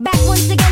Back once again,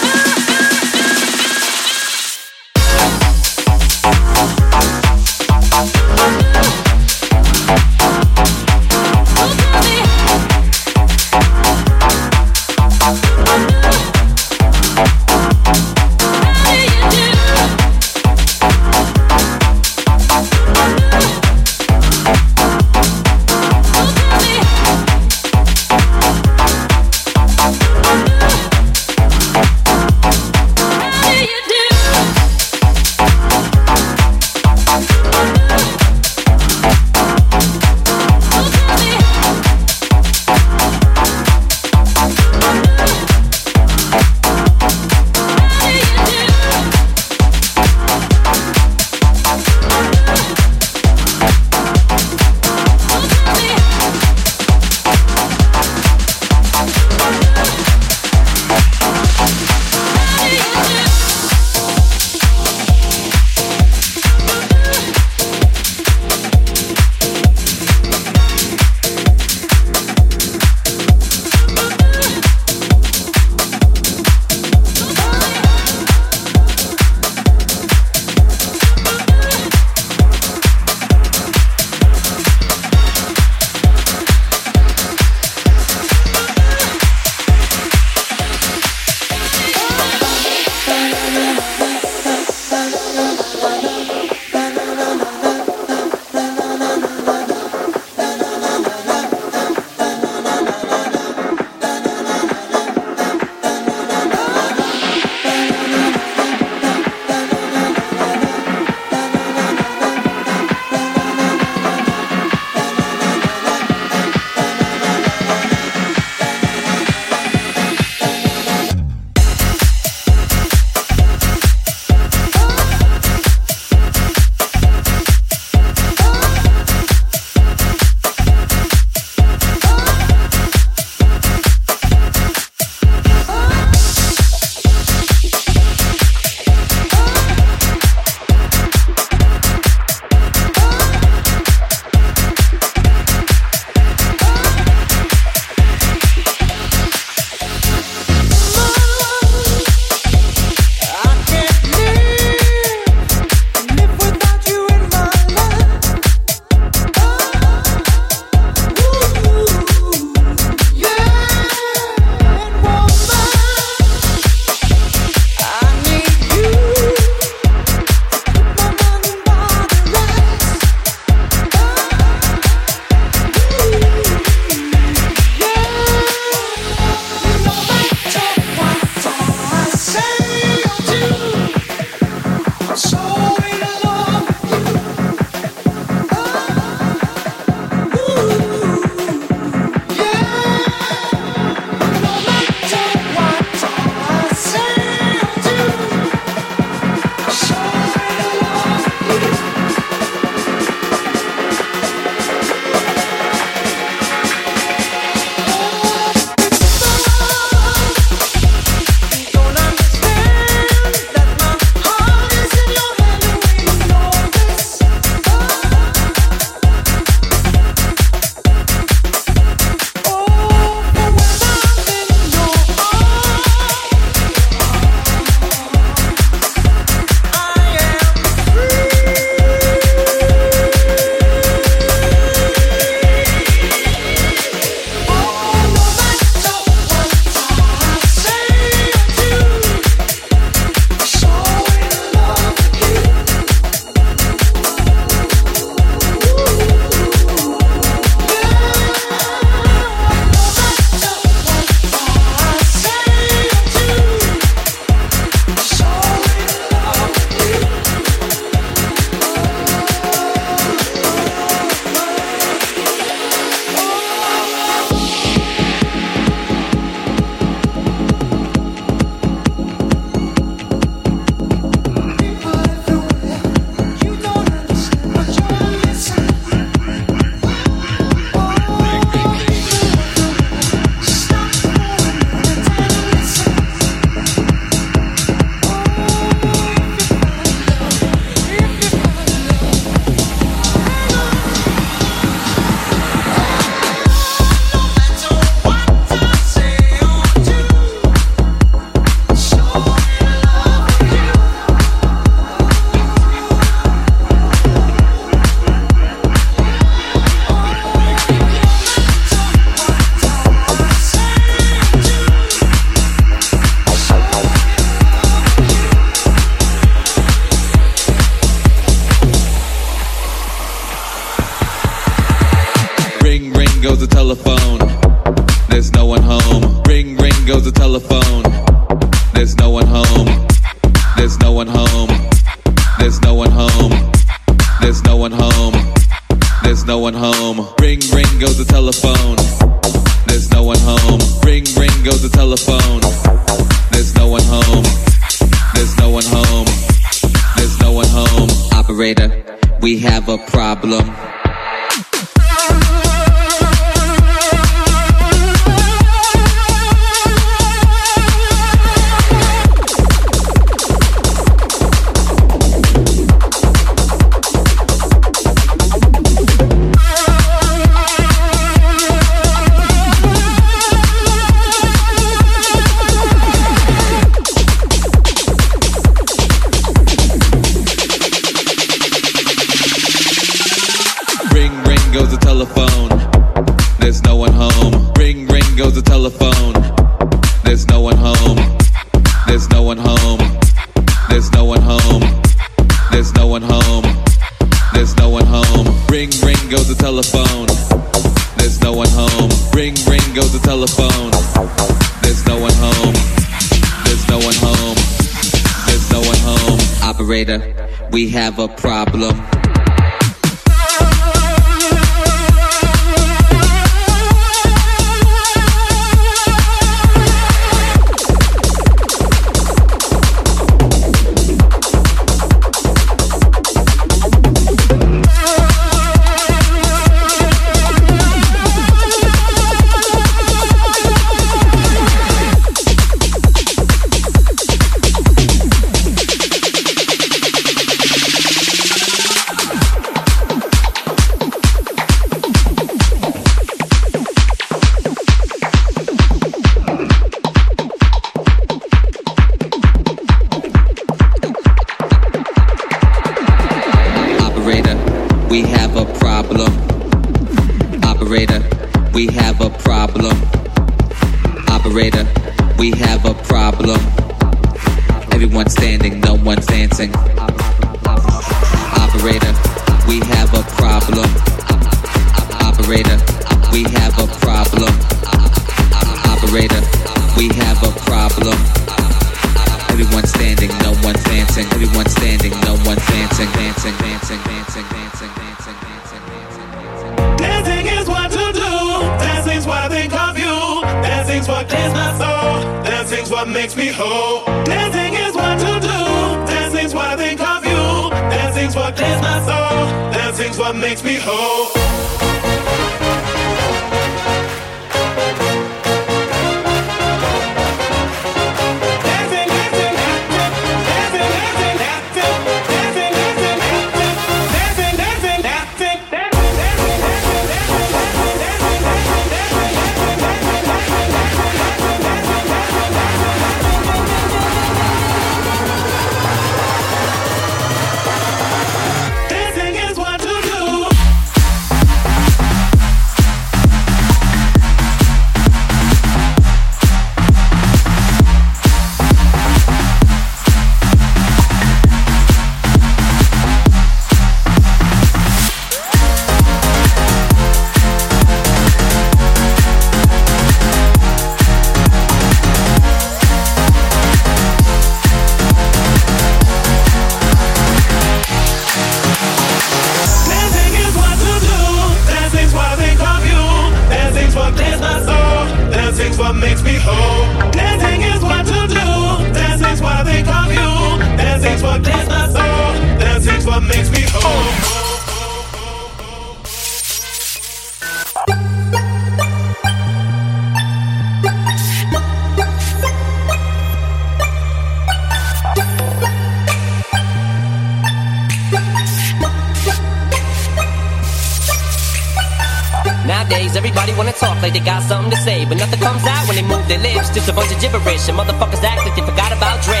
and motherfuckers act like they forgot about Dre.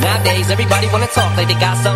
Nowadays, everybody wanna talk like they got something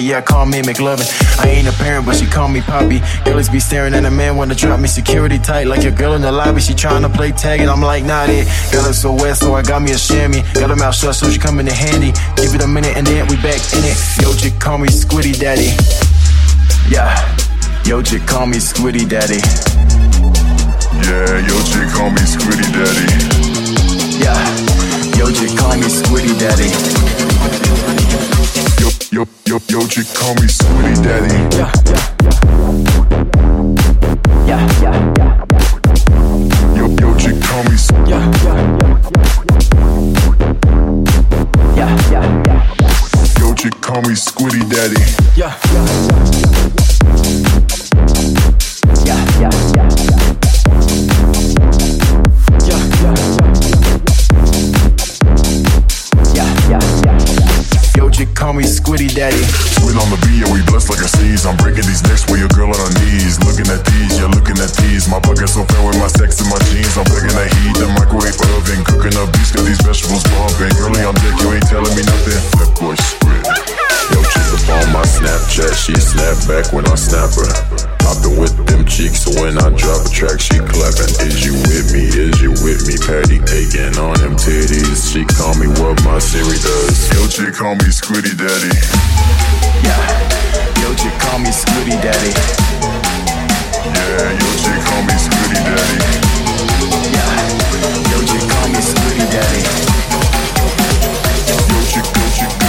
Chicken, yeah, call me McLovin. I ain't a parent, but she call me Poppy. Girls be staring at a man, wanna drop me security tight. Like a girl in the lobby, she trying to play tag, and I'm like, not it. Got her so wet, so I got me a chamois. Got her mouth shut, so she coming in handy. Give it a minute, and then we back in it. Yo, chick, call me Squiddy Daddy. Yeah, yo chick call me Squiddy Daddy. Yeah, yo chick call me Squiddy Daddy. Yeah, yo chick call me Squiddy Daddy. Yo, chick call me Daddy. Yeah, yeah, yeah, Yo, chick call me. yeah, yeah, yeah, Yo chick call me Squiddy Daddy. yeah, yeah, Squiddy Daddy. Squid on the beat, yeah, we blessed like a sneeze. I'm breaking these necks with your girl on her knees. Looking at these, yeah, looking at these. My pocket so fat with my sex in my jeans. I'm packing the heat, in the microwave oven. Cooking up beats, got these vegetables bumping. Girlie on deck, you ain't telling me nothing. That boy Squid. Yo, chick up on my Snapchat, she snap back when I snap her. With them cheeks, so when I drop a track, she clapping. Is you with me? Is you with me? Patty caking on them titties. She call me what my Siri does. Yo chick call me Squiddy Daddy. Yeah, yo chick call me Squiddy Daddy. Yeah, yo chick call me Squiddy Daddy. Yeah, yo chick call me Squiddy Daddy. Yo chick, yo chick,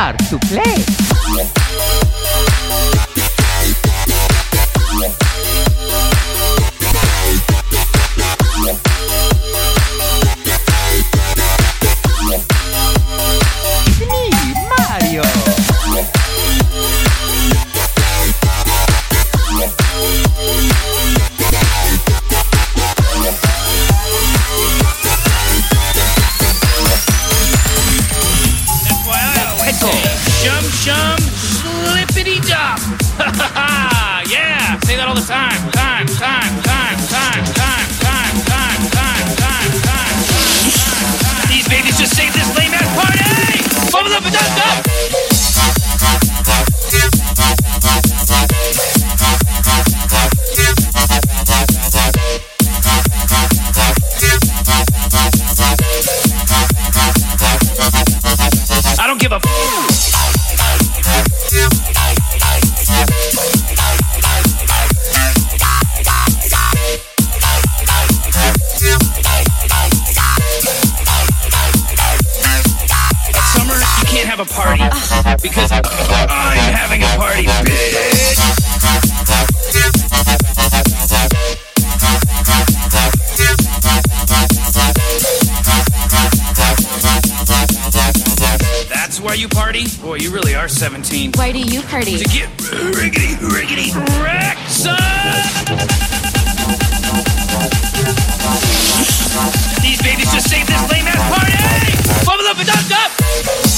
star to play. Have a party. Because I'm having a party, bitch! That's why you party? Boy, you really are 17. Why do you party? To get riggedy, riggedy wrecked, son! These babies just saved this lame ass party! Bubble up and duck up!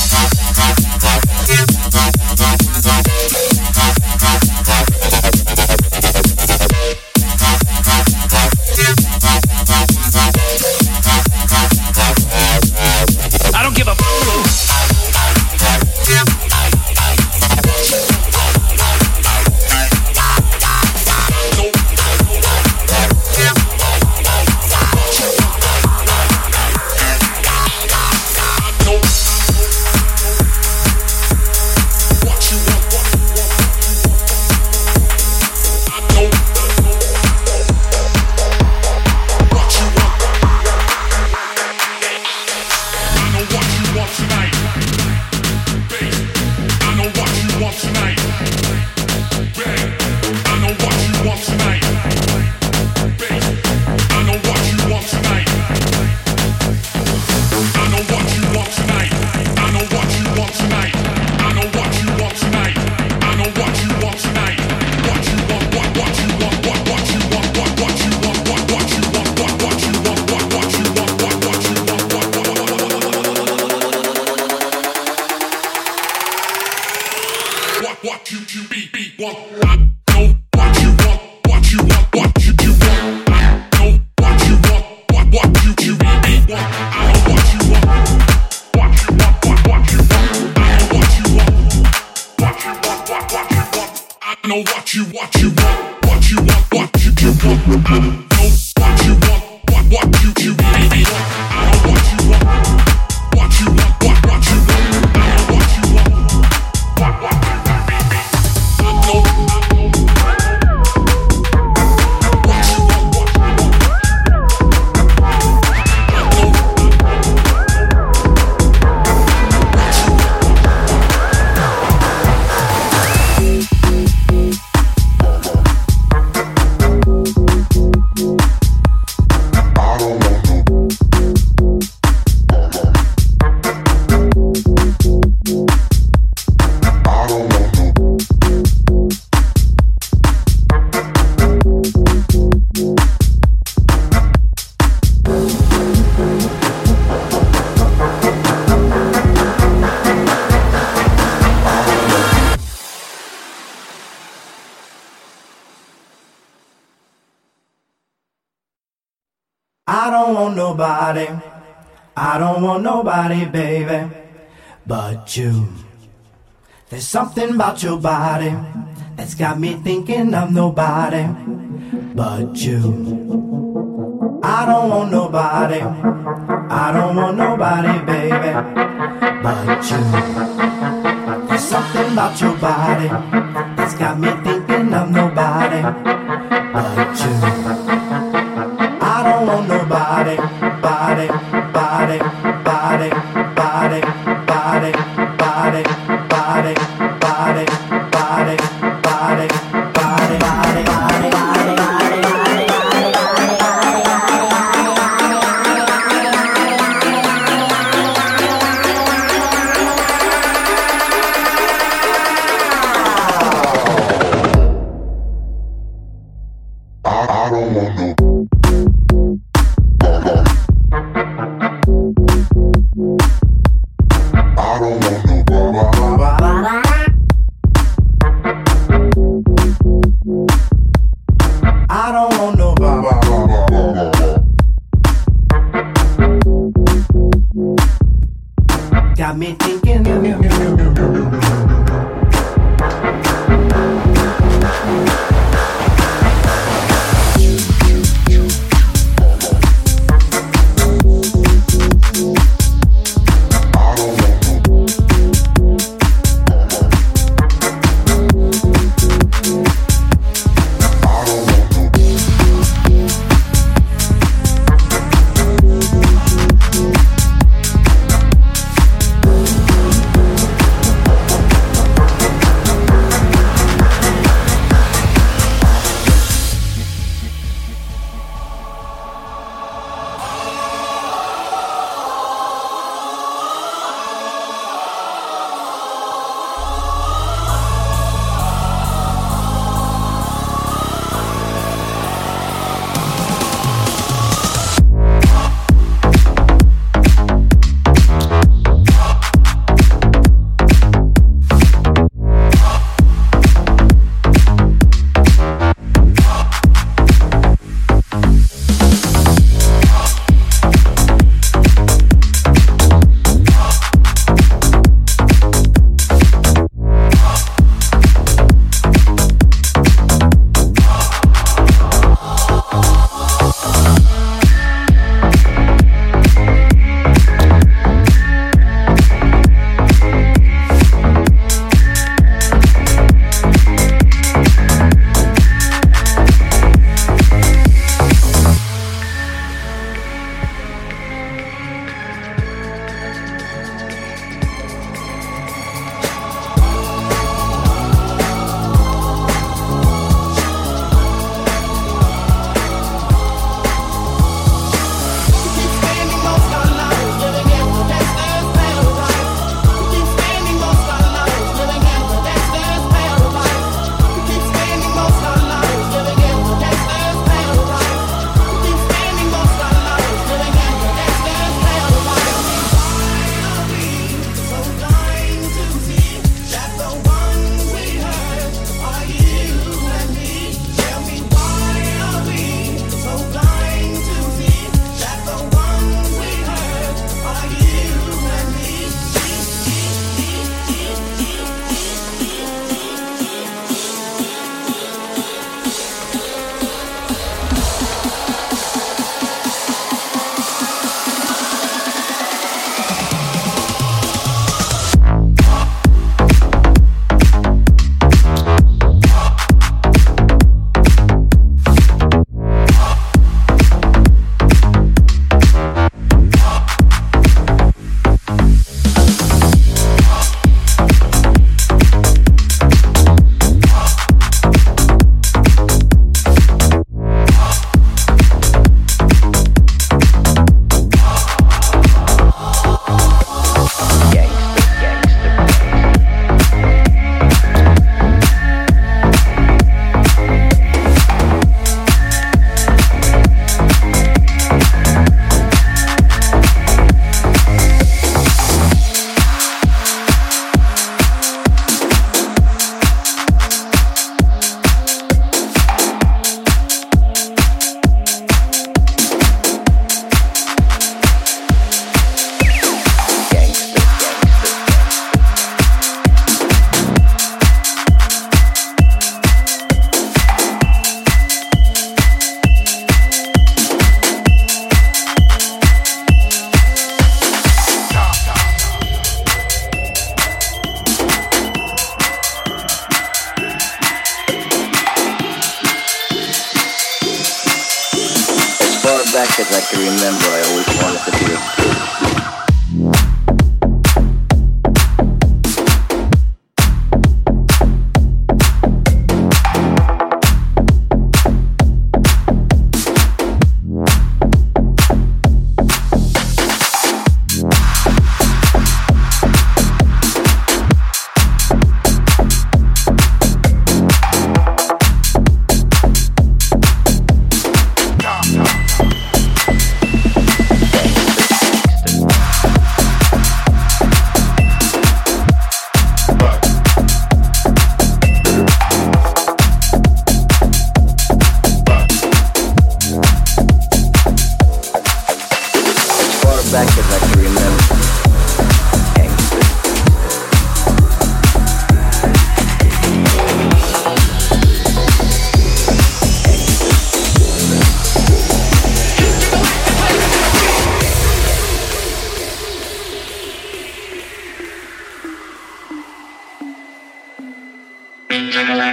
Don't want nobody, baby, but you. There's something about your body that's got me thinking of nobody but you. I don't want nobody. I don't want nobody, baby, but you. There's something about your body that's got me thinking of nobody but you. I don't want nobody, body, body,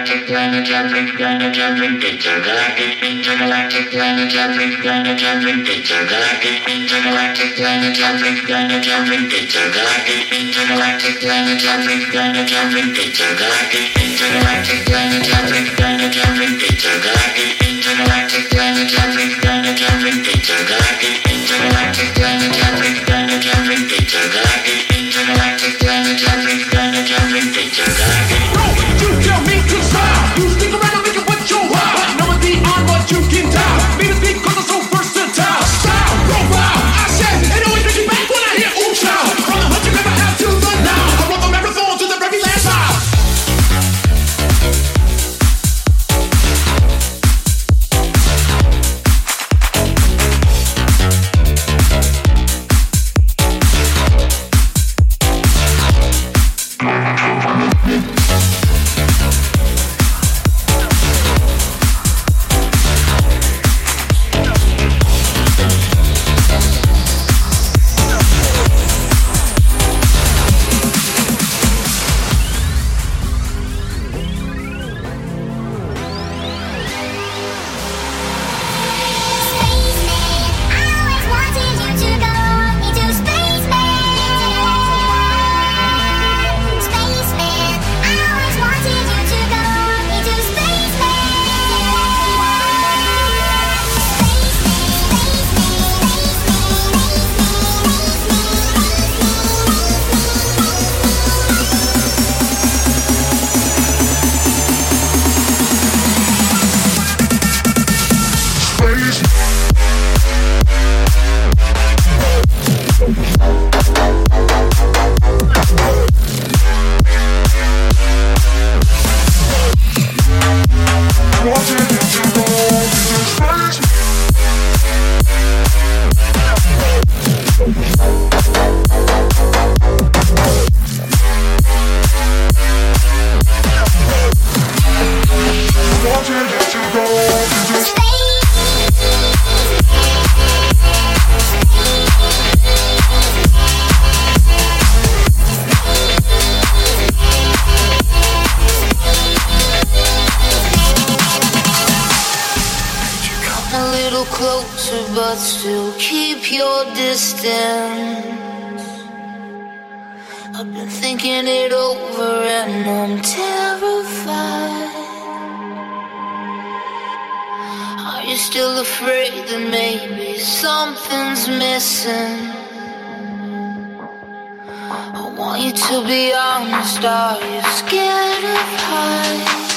intergalactic planetary planetary intergalactic intergalactic planetary planetary intergalactic intergalactic planetary planetary intergalactic intergalactic planetary planetary intergalactic intergalactic planetary planetary intergalactic intergalactic planetary planetary intergalactic intergalactic planetary planetary intergalactic intergalactic planetary planetary intergalactic still afraid that maybe something's missing. I want you to be honest. Are you scared of heights?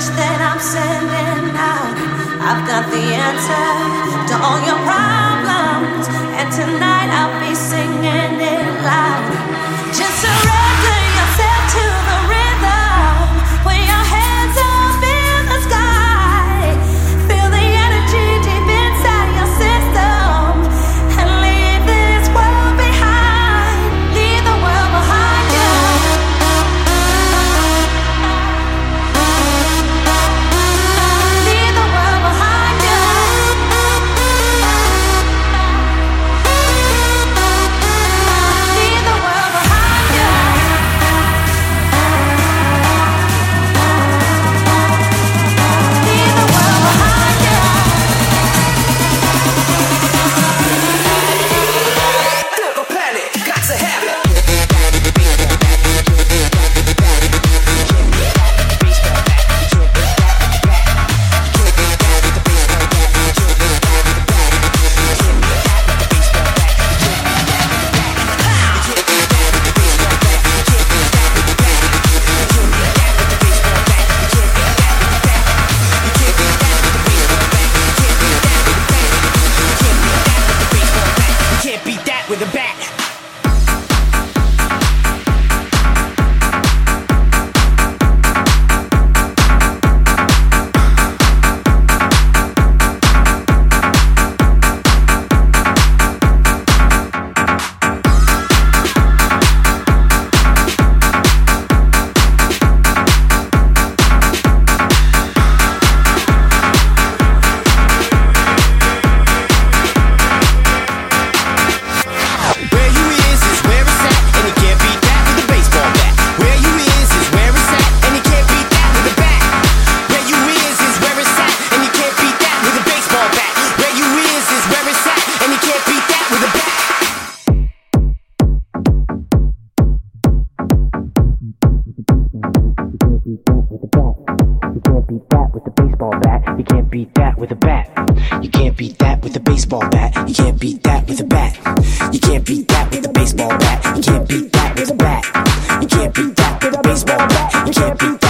message that I'm sending out. I've got the answer to all your problems, and tonight I'll be singing it loud. You can't beat that with a bat. You can't beat that with a baseball bat. You can't beat that.